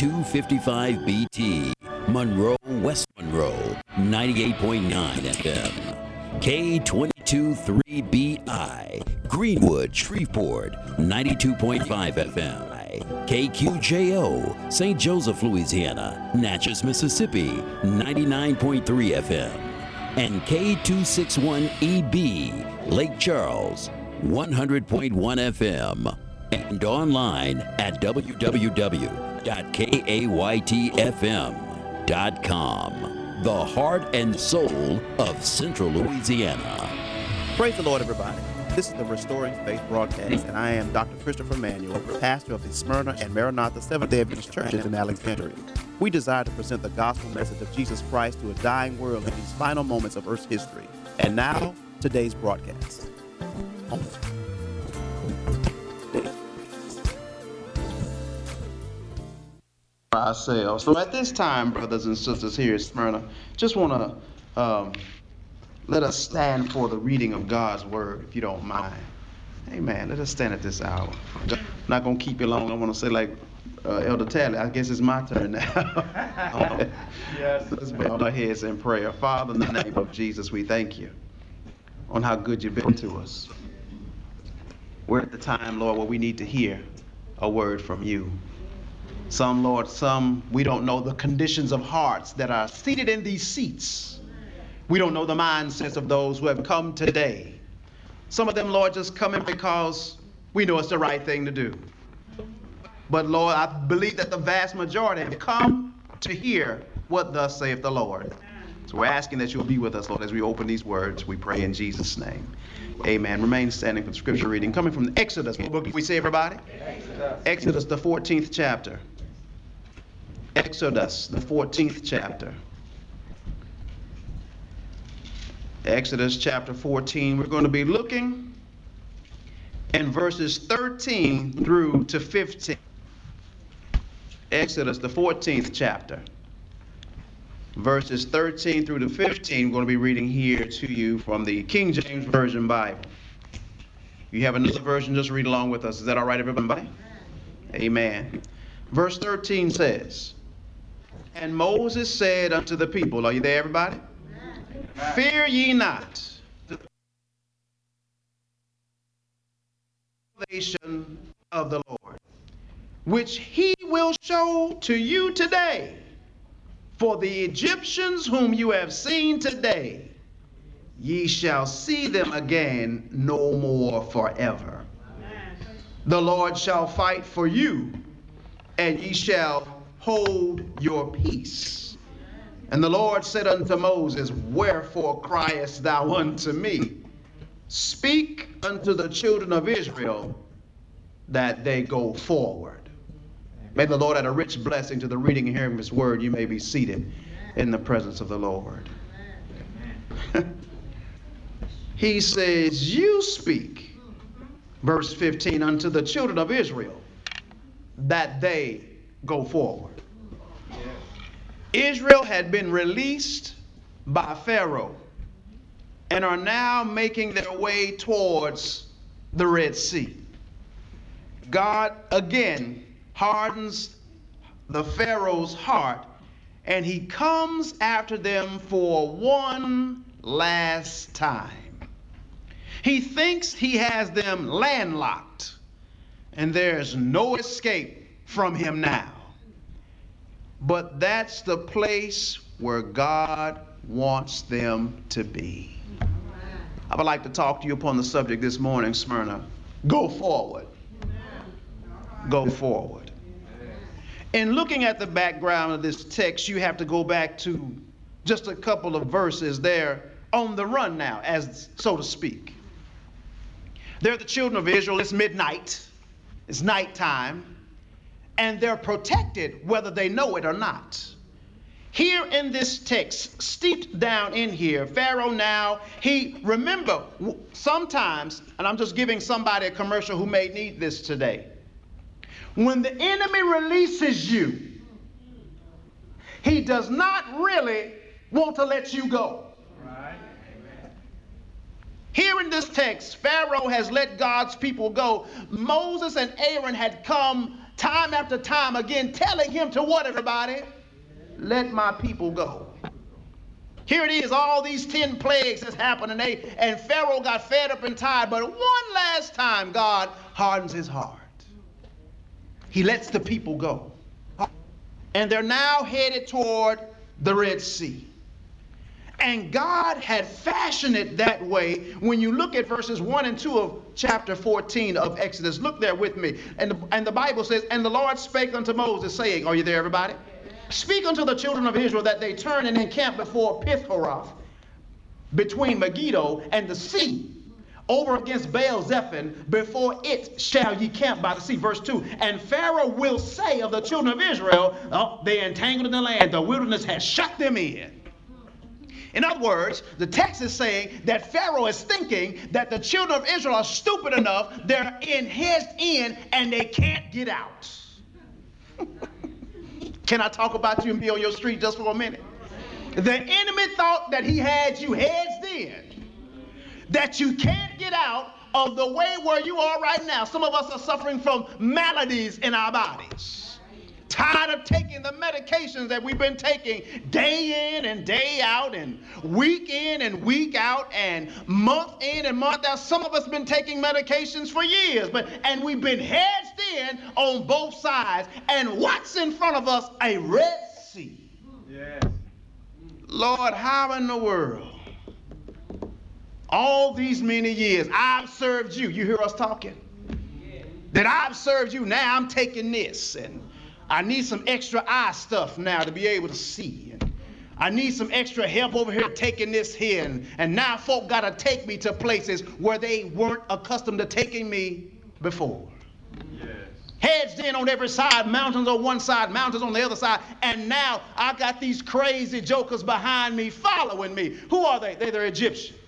K255BT, Monroe, West Monroe, 98.9 FM. K223BI, Greenwood, Shreveport, 92.5 FM. KQJO, St. Joseph, Louisiana, Natchez, Mississippi, 99.3 FM. And K261EB, Lake Charles, 100.1 FM. And online at www.kaytfm.com. The heart and soul of Central Louisiana. Praise the Lord, everybody. This is the Restoring Faith broadcast, and I am Dr. Christopher Manuel, pastor of the Smyrna and Maranatha Seventh-day Adventist Churches in Alexandria. We desire to present the gospel message of Jesus Christ to a dying world in these final moments of Earth's history. And now, today's broadcast. Ourselves. So at this time, brothers and sisters here at Smyrna, just want to um, let us stand for the reading of God's word, if you don't mind. Amen. Let us stand at this hour. I'm not going to keep you long. I want to say, like uh, Elder Tally, I guess it's my turn now. yes. Let's bow our heads in prayer. Father, in the name of Jesus, we thank you on how good you've been to us. We're at the time, Lord, where we need to hear a word from you. Some, Lord, some we don't know the conditions of hearts that are seated in these seats we don't know the mindsets of those who have come today. Some of them, Lord, just coming because we know it's the right thing to do. But Lord, I believe that the vast majority have come to hear what thus saith the Lord. So we're asking that you'll be with us, Lord, as we open these words. We pray in Jesus' name. Amen. Remain standing for the scripture reading. Coming from the Exodus. What book we say, everybody? Exodus. Exodus, the 14th chapter. Exodus, the 14th chapter. Exodus chapter 14. We're going to be looking in verses 13 through to 15. Exodus, the 14th chapter, verses 13 through to 15. We're going to be reading here to you from the King James Version Bible. If you have another version, just read along with us. Is that all right, everybody? Amen. Verse 13 says, And Moses said unto the people, Are you there, everybody? Fear ye not. The salvation of the Lord, which he will show to you today. For the Egyptians whom you have seen today, ye shall see them again no more forever. The Lord shall fight for you, and ye shall hold your peace. And the Lord said unto Moses, Wherefore criest thou unto me? Speak unto the children of Israel that they go forward. May the Lord add a rich blessing to the reading and hearing of his word. You may be seated in the presence of the Lord. he says, You speak, verse 15, unto the children of Israel that they go forward. Israel had been released by Pharaoh and are now making their way towards the Red Sea. God again hardens the Pharaoh's heart and he comes after them for one last time. He thinks he has them landlocked and there's no escape from him now. But that's the place where God wants them to be. I would like to talk to you upon the subject this morning, Smyrna. Go forward. Go forward. In looking at the background of this text, you have to go back to just a couple of verses there on the run now, as so to speak. They're the children of Israel. It's midnight. It's nighttime and they're protected whether they know it or not. Here in this text, steeped down in here, Pharaoh now, he, remember, sometimes, and I'm just giving somebody a commercial who may need this today. When the enemy releases you, he does not really want to let you go. Here in this text, Pharaoh has let God's people go. Moses and Aaron had come time after time again, telling him to what, everybody? Let my people go. Here it is, all these 10 plagues has happened, and, they, and Pharaoh got fed up and tired. But one last time, God hardens his heart. He lets the people go. And they're now headed toward the Red Sea. And God had fashioned it that way when you look at verses 1 and 2 of chapter 14 of Exodus. Look there with me. And the, and the Bible says, And the Lord spake unto Moses, saying, Are you there, everybody? Speak unto the children of Israel that they turn and encamp before Pithhorath, between Megiddo and the sea, over against Baal Zephon, before it shall ye camp by the sea. Verse 2 And Pharaoh will say of the children of Israel, oh, they entangled in the land, the wilderness has shut them in. In other words, the text is saying that Pharaoh is thinking that the children of Israel are stupid enough, they're in his in, and they can't get out. Can I talk about you and be on your street just for a minute? The enemy thought that he had you heads in, that you can't get out of the way where you are right now. Some of us are suffering from maladies in our bodies tired of taking the medications that we've been taking day in and day out and week in and week out and month in and month out. Some of us been taking medications for years but and we've been hedged in on both sides and what's in front of us? A red sea. Yes. lord how in the world? All these many years i've served you. You hear us talking? That I've served you. Now I'm taking this and I need some extra eye stuff now to be able to see. I need some extra help over here taking this here. And, and now folk got to take me to places where they weren't accustomed to taking me before. Yes. Hedged in on every side, mountains on one side, mountains on the other side. And now I got these crazy jokers behind me following me. Who are they? They're the Egyptians.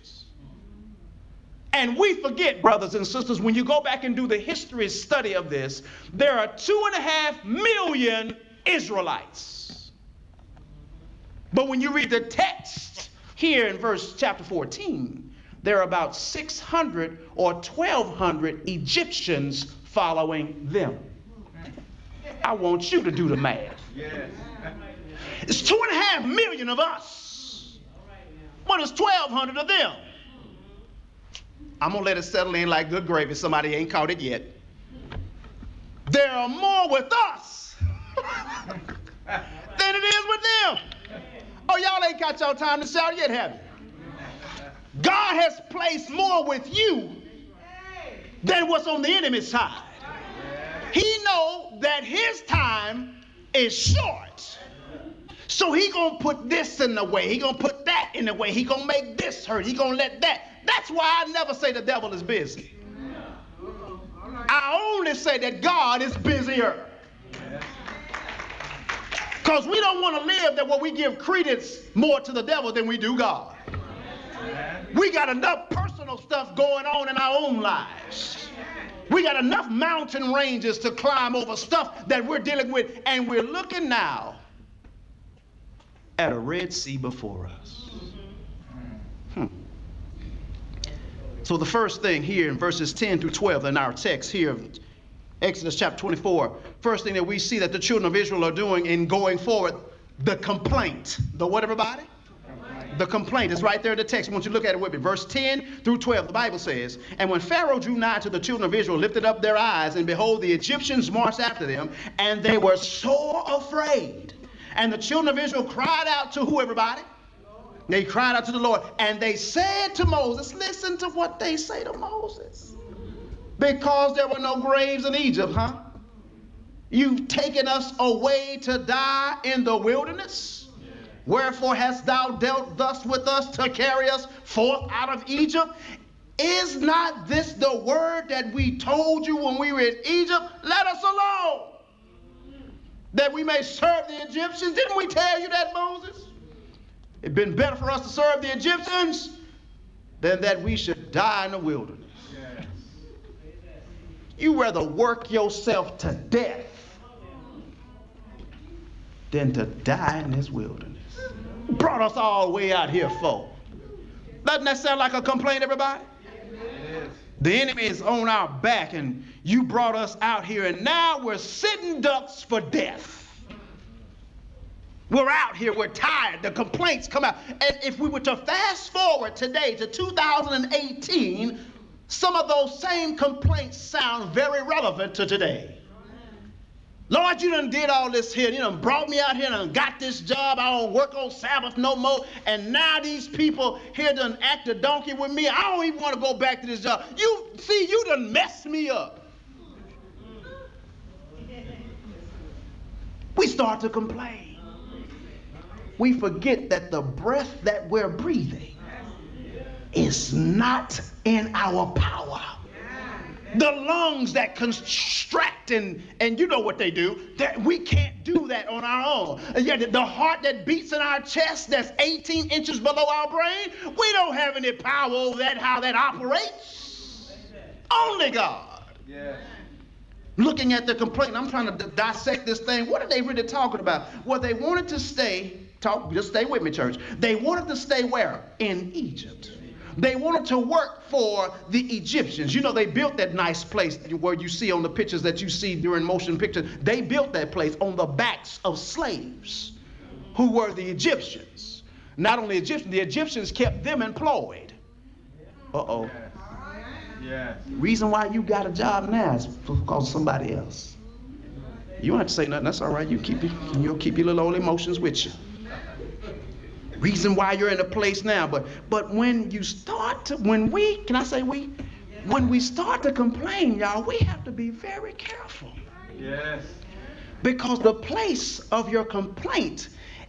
And we forget, brothers and sisters, when you go back and do the history study of this, there are two and a half million Israelites. But when you read the text here in verse chapter 14, there are about 600 or 1,200 Egyptians following them. I want you to do the math. It's two and a half million of us. What is 1,200 of them? I'm to let it settle in like good gravy. Somebody ain't caught it yet. There are more with us than it is with them. Oh, y'all ain't got y'all time to shout yet, have you? God has placed more with you than what's on the enemy's side. He know that his time is short. So he gonna put this in the way. He gonna put that in the way. He gonna make this hurt. He gonna let that. That's why I never say the devil is busy. I only say that God is busier. Because we don't want to live that what we give credence more to the devil than we do God. We got enough personal stuff going on in our own lives. We got enough mountain ranges to climb over stuff that we're dealing with, and we're looking now at a Red Sea before us. So the first thing here in verses 10 through 12 in our text here, Exodus chapter 24, first thing that we see that the children of Israel are doing in going forward, the complaint. The what, everybody? The complaint is right there in the text. Want you look at it with me. Verse 10 through 12, the Bible says, And when Pharaoh drew nigh to the children of Israel, lifted up their eyes, and behold, the Egyptians marched after them, and they were sore afraid. And the children of Israel cried out to who, everybody? They cried out to the Lord and they said to Moses, listen to what they say to Moses. Because there were no graves in Egypt, huh? You've taken us away to die in the wilderness. Wherefore hast thou dealt thus with us to carry us forth out of Egypt? Is not this the word that we told you when we were in Egypt? Let us alone, that we may serve the Egyptians. Didn't we tell you that, Moses? It'd been better for us to serve the Egyptians than that we should die in the wilderness. Yes. You rather work yourself to death than to die in this wilderness. Brought us all the way out here for. Doesn't that sound like a complaint, everybody? The enemy is on our back, and you brought us out here, and now we're sitting ducks for death. We're out here, we're tired, the complaints come out. And if we were to fast forward today to 2018, some of those same complaints sound very relevant to today. Lord, you done did all this here. You done brought me out here and got this job. I don't work on Sabbath no more. And now these people here done act a donkey with me. I don't even want to go back to this job. You see, you done messed me up. We start to complain. We forget that the breath that we're breathing is not in our power. The lungs that constrict and and you know what they do that we can't do that on our own. And yet the heart that beats in our chest that's 18 inches below our brain we don't have any power over that how that operates. Only god. Yeah. looking at the complaint i'm trying to dissect this thing. What are they really talking about? Well they wanted to stay talk just stay with me church they wanted to stay where in egypt they wanted to work for the Egyptians. You know, they built that nice place where you see on the pictures that you see during motion pictures. They built that place on the backs of slaves who were the Egyptians. Not only Egyptians, the Egyptians kept them employed. Uh oh. Yeah. Reason why you got a job now is because of somebody else. You don't have to say nothing. That's all right. You keep it. You'll keep your little old emotions with you reason why you're in a place now. But but when you start to when we can I say we when we start to complain, y'all, we have to be very careful. Yes. Because the place of your complaint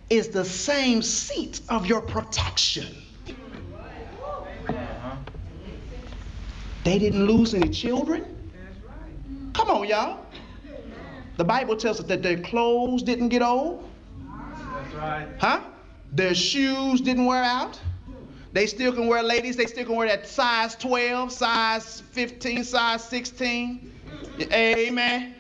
is the same seat of your protection. They didn't lose any children. Come on, y'all. The Bible tells us that their clothes didn't get old. That's right. Huh? Their shoes didn't wear out. They still can wear, ladies, they still can wear that size 12, size 15, size 16. Amen.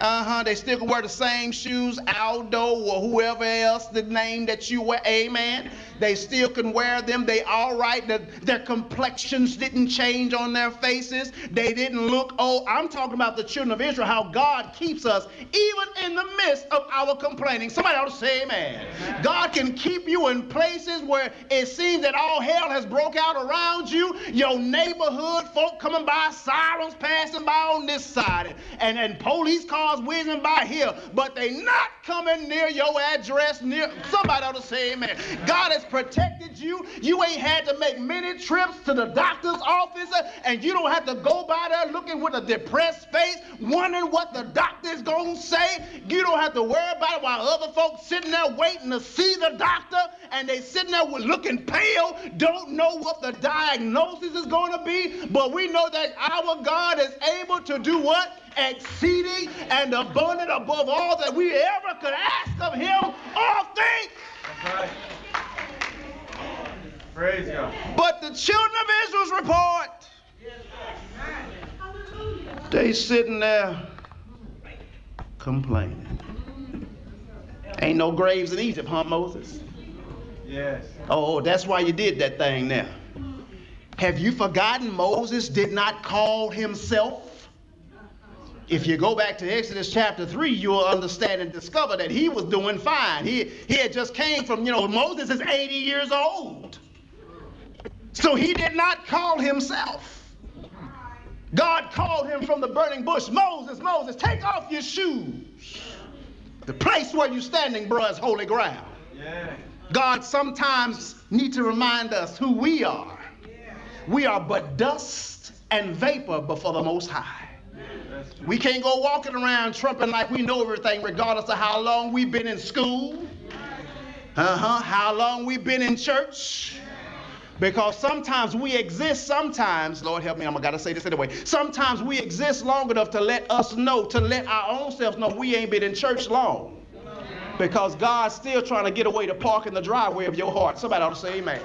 Uh huh. They still can wear the same shoes, Aldo or whoever else the name that you wear. Amen. They still can wear them. They all right. The, their complexions didn't change on their faces. They didn't look old. I'm talking about the children of Israel, how God keeps us even in the midst of our complaining. Somebody ought to say amen. God can keep you in places where it seems that all hell has broke out around you. Your neighborhood folk coming by, sirens passing by on this side, and, and police cars whizzing by here, but they not coming near your address. Near somebody ought to say amen. God protected you. You ain't had to make many trips to the doctor's office, and you don't have to go by there looking with a depressed face, wondering what the doctor's gonna say. You don't have to worry about it while other folks sitting there waiting to see the doctor, and they sitting there looking pale, don't know what the diagnosis is gonna be. But we know that our God is able to do what? Exceeding and abundant above all that we ever could ask of Him or think. Right. Praise God. But the children of Israel's report, they sitting there complaining. Ain't no graves in Egypt, huh, Moses? Yes. Oh, that's why you did that thing now. Have you forgotten Moses did not call himself? If you go back to Exodus chapter 3, you'll understand and discover that he was doing fine. He, he had just came from, you know, Moses is 80 years old. So he did not call himself. God called him from the burning bush Moses, Moses, take off your shoes. The place where you're standing, bro, is holy ground. Yeah. God sometimes need to remind us who we are. We are but dust and vapor before the Most High. We can't go walking around trumping like we know everything, regardless of how long we've been in school, uh huh, how long we've been in church, because sometimes we exist, sometimes, Lord help me, I'm gonna say this anyway. Sometimes we exist long enough to let us know, to let our own selves know we ain't been in church long. Because God's still trying to get away to park in the driveway of your heart. Somebody ought to say amen.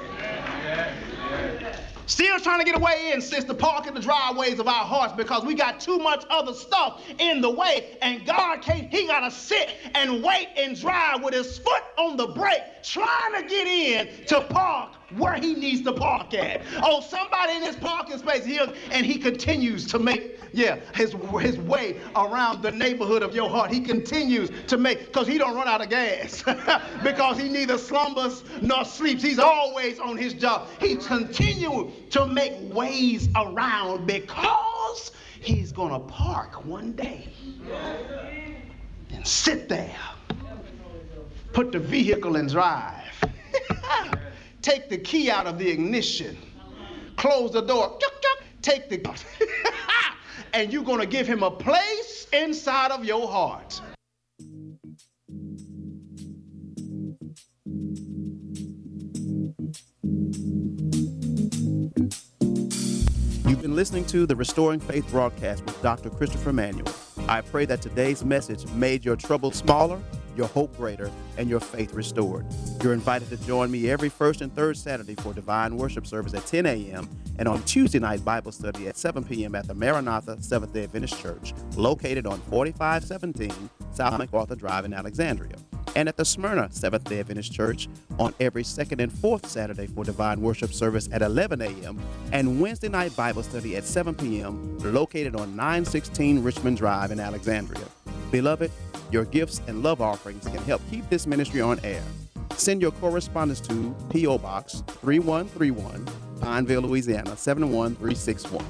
Still trying to get away in, sister, park in the driveways of our hearts because we got too much other stuff in the way. And God can't, He got to sit and wait and drive with His foot on the brake, trying to get in to park where he needs to park at. Oh, somebody in his parking space here, and he continues to make, yeah, his his way around the neighborhood of your heart. He continues to make, because he don't run out of gas. because he neither slumbers nor sleeps. He's always on his job. He continues to make ways around because he's gonna park one day and sit there. Put the vehicle in drive take the key out of the ignition, close the door, take the and you're going to give him a place inside of your heart. You've been listening to the Restoring Faith broadcast with Dr. Christopher Manuel. I pray that today's message made your troubles smaller your hope greater, and your faith restored. You're invited to join me every first and third Saturday for divine worship service at 10 a.m. and on Tuesday night Bible study at 7 p.m. at the Maranatha Seventh day Adventist Church, located on 4517 South MacArthur Drive in Alexandria and at the Smyrna Seventh day Adventist Church on every second and fourth Saturday for divine worship service at 11 a.m. and Wednesday night Bible study at 7 p.m., located on 916 Richmond Drive in Alexandria. Beloved, your gifts and love offerings can help keep this ministry on air. Send your correspondence to P.O. Box 3131, Pineville, Louisiana 71361.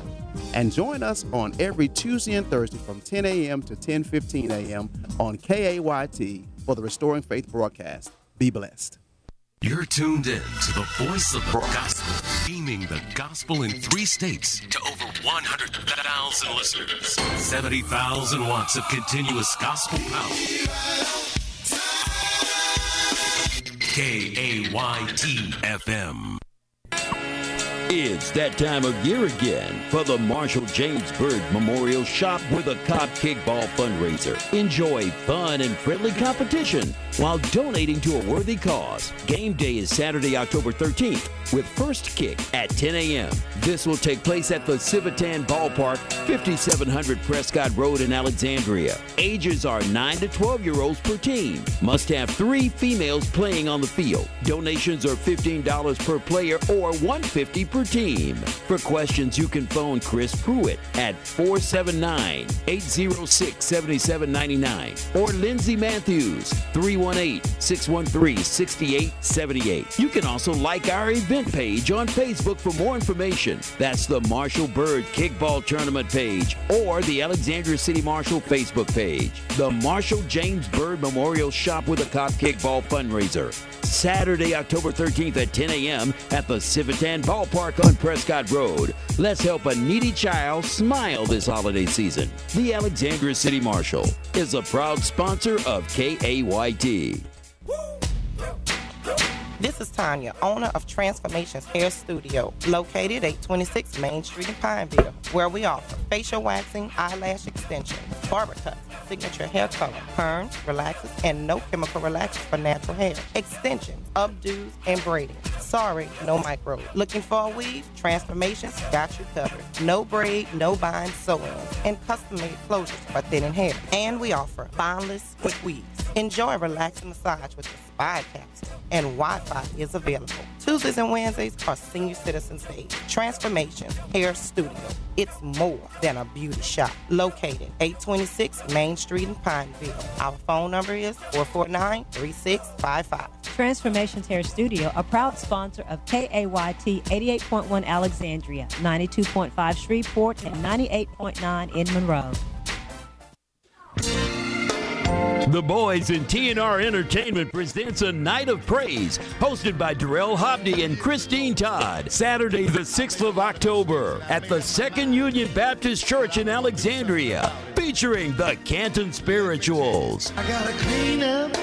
And join us on every Tuesday and Thursday from 10 a.m. to 10:15 a.m. on KAYT for the Restoring Faith broadcast. Be blessed. You're tuned in to the voice of the gospel, beaming the gospel in three states to over 100,000 listeners. 70,000 watts of continuous gospel power. K A Y T F M. It's that time of year again for the Marshall James Byrd Memorial Shop with a Cop Kickball fundraiser. Enjoy fun and friendly competition while donating to a worthy cause. Game day is Saturday, October 13th with first kick at 10 a.m. This will take place at the Civitan Ballpark, 5700 Prescott Road in Alexandria. Ages are 9 to 12 year olds per team. Must have three females playing on the field. Donations are $15 per player or 150 per team. For questions, you can phone Chris Pruitt at 479 806 7799 or Lindsay Matthews 318 613 6878. You can also like our event page on Facebook for more information. That's the Marshall Bird Kickball Tournament page or the Alexandria City Marshall Facebook page. The Marshal James Bird Memorial Shop with a Cop Kickball fundraiser. Saturday, October 13th at 10 a.m. at the Civitan Ballpark on Prescott Road. Let's help a needy child smile this holiday season. The Alexandria City Marshal is a proud sponsor of KAYT. This is Tanya, owner of Transformations Hair Studio, located at 26 Main Street in Pineville, where we offer facial waxing, eyelash extensions, barber cuts, signature hair color, perms, relaxers, and no chemical relaxers for natural hair, extensions, updos, and braiding. Sorry, no micro. Looking for a weave? Transformations got you covered. No braid, no bind, sew-ins, and custom-made closures for thinning hair. And we offer bondless quick weaves. Enjoy a relaxing massage with the Spa Capsule, and Wi-Fi is available. Tuesdays and Wednesdays are Senior Citizens Day. Transformation Hair Studio. It's more than a beauty shop. Located 826 Main Street in Pineville. Our phone number is 449-3655. Transformations Hair Studio, a proud sponsor of KAYT 88.1 Alexandria, 92.5 Shreveport, and 98.9 in Monroe. The boys in TNR Entertainment presents a night of praise hosted by Darrell Hobney and Christine Todd. Saturday, the 6th of October at the Second Union Baptist Church in Alexandria, featuring the Canton Spirituals. I gotta clean up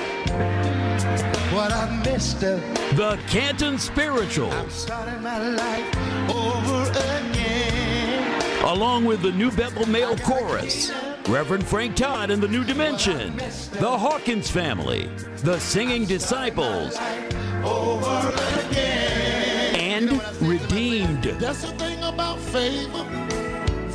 what I messed up. The Canton Spirituals. I'm starting my life over again. Along with the New Bethel Male Chorus. Reverend Frank Todd and the New Dimension, the Hawkins family, the Singing Disciples, and Redeemed. That's the thing about favor.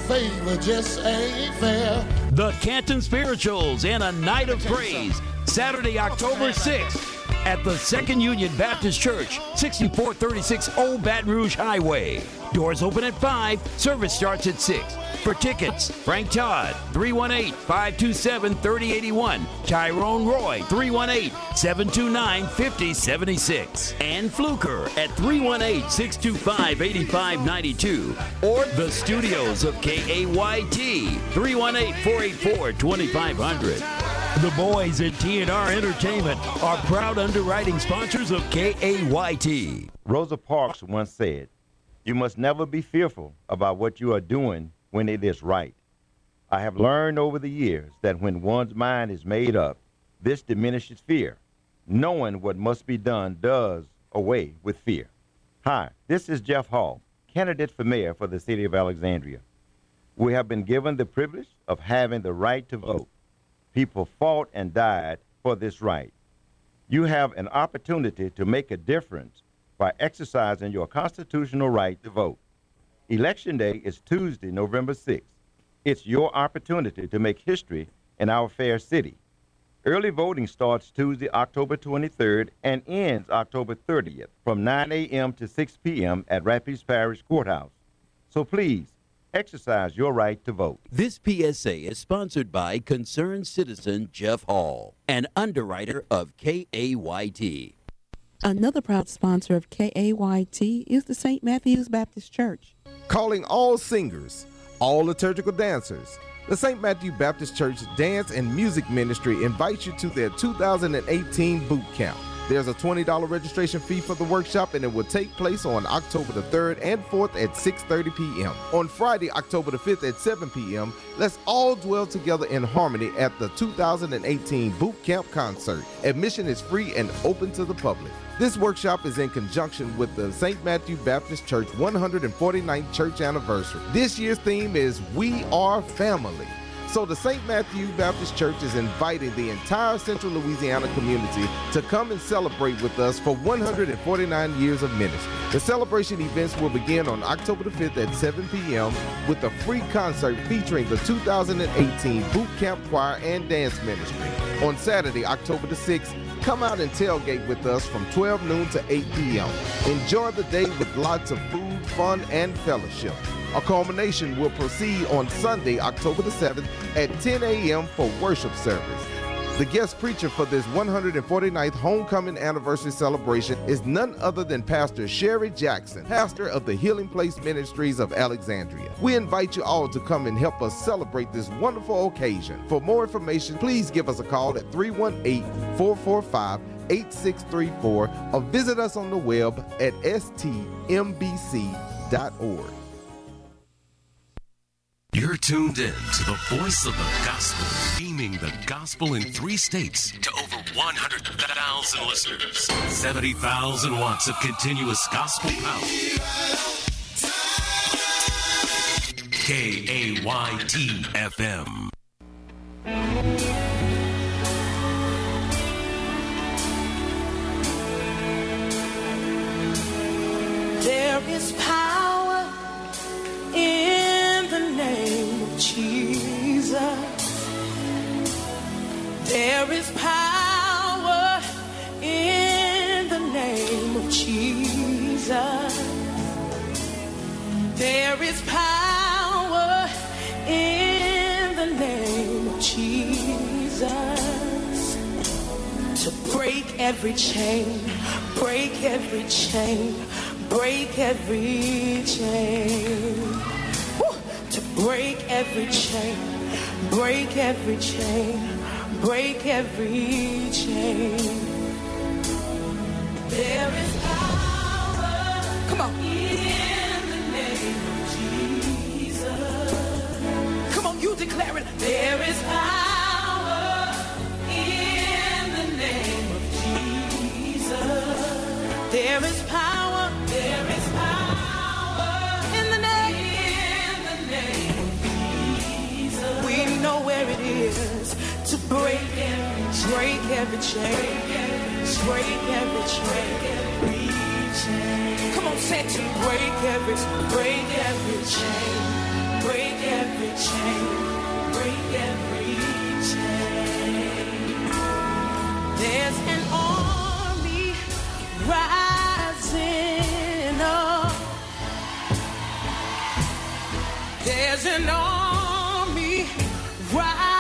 Favor just ain't fair. The Canton Spirituals and a night of praise, Saturday, October 6th. At the Second Union Baptist Church, 6436 Old Baton Rouge Highway. Doors open at 5, service starts at 6. For tickets, Frank Todd, 318 527 3081. Tyrone Roy, 318 729 5076. And Fluker at 318 625 8592. Or the studios of KAYT, 318 484 2500. The boys at TNR Entertainment are proud underwriting sponsors of KAYT. Rosa Parks once said, You must never be fearful about what you are doing when it is right. I have learned over the years that when one's mind is made up, this diminishes fear. Knowing what must be done does away with fear. Hi, this is Jeff Hall, candidate for mayor for the city of Alexandria. We have been given the privilege of having the right to vote. People fought and died for this right. You have an opportunity to make a difference by exercising your constitutional right to vote. Election Day is Tuesday, November 6th. It's your opportunity to make history in our fair city. Early voting starts Tuesday, October 23rd and ends October 30th from 9 a.m. to 6 p.m. at Rapides Parish Courthouse. So please, exercise your right to vote. This PSA is sponsored by concerned citizen Jeff Hall, an underwriter of KAYT. Another proud sponsor of KAYT is the St. Matthew's Baptist Church. Calling all singers, all liturgical dancers. The St. Matthew Baptist Church Dance and Music Ministry invites you to their 2018 boot camp. There's a $20 registration fee for the workshop and it will take place on October the 3rd and 4th at 6:30 p.m. On Friday, October the 5th at 7 p.m., let's all dwell together in harmony at the 2018 boot camp concert. Admission is free and open to the public. This workshop is in conjunction with the St. Matthew Baptist Church 149th church anniversary. This year's theme is We Are Family. So the St. Matthew Baptist Church is inviting the entire Central Louisiana community to come and celebrate with us for 149 years of ministry. The celebration events will begin on October the 5th at 7 p.m. with a free concert featuring the 2018 Boot Camp Choir and Dance Ministry. On Saturday, October the 6th, come out and tailgate with us from 12 noon to 8 p.m. Enjoy the day with lots of food, fun, and fellowship. A culmination will proceed on Sunday, October the 7th at 10 a.m. for worship service. The guest preacher for this 149th homecoming anniversary celebration is none other than Pastor Sherry Jackson, pastor of the Healing Place Ministries of Alexandria. We invite you all to come and help us celebrate this wonderful occasion. For more information, please give us a call at 318 445 8634 or visit us on the web at stmbc.org. You're tuned in to the voice of the gospel, beaming the gospel in three states to over 100,000 listeners. 70,000 watts of continuous gospel power. K-A-Y-T FM. There is power There is power in the name of Jesus. There is power in the name of Jesus to break every chain, break every chain, break every chain. Woo! To break every chain, break every chain, break every chain. There is power. Come on. In the name of Jesus. Come on, you declare it. There is power in the name of Jesus. There is power. There is power in the name. In the name of Jesus. We know where it is Break every chain. Break every chain. Break every chain. Come on, set to break every, break every chain. Break every chain. Break every chain. There's an army rising up. There's an army rising.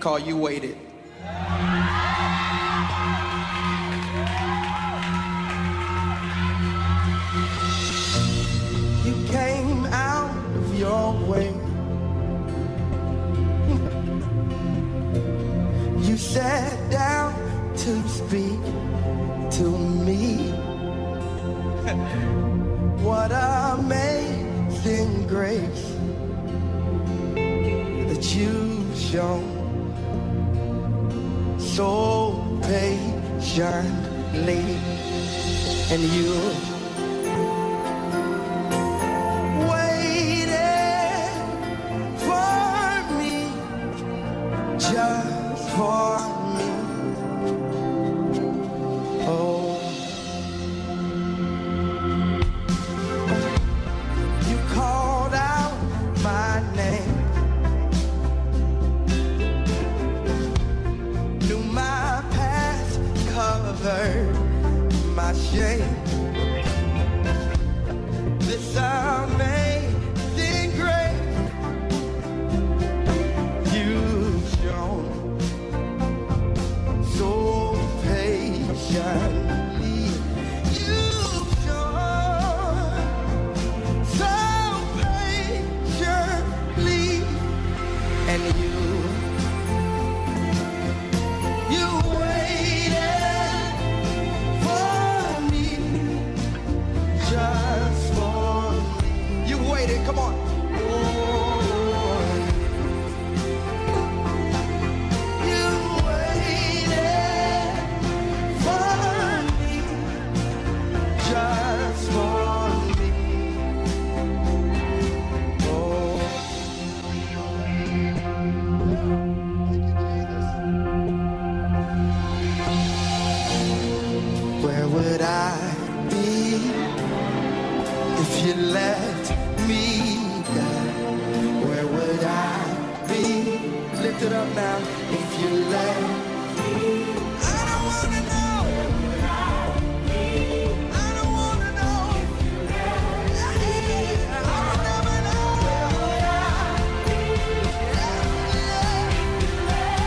Called You Waited.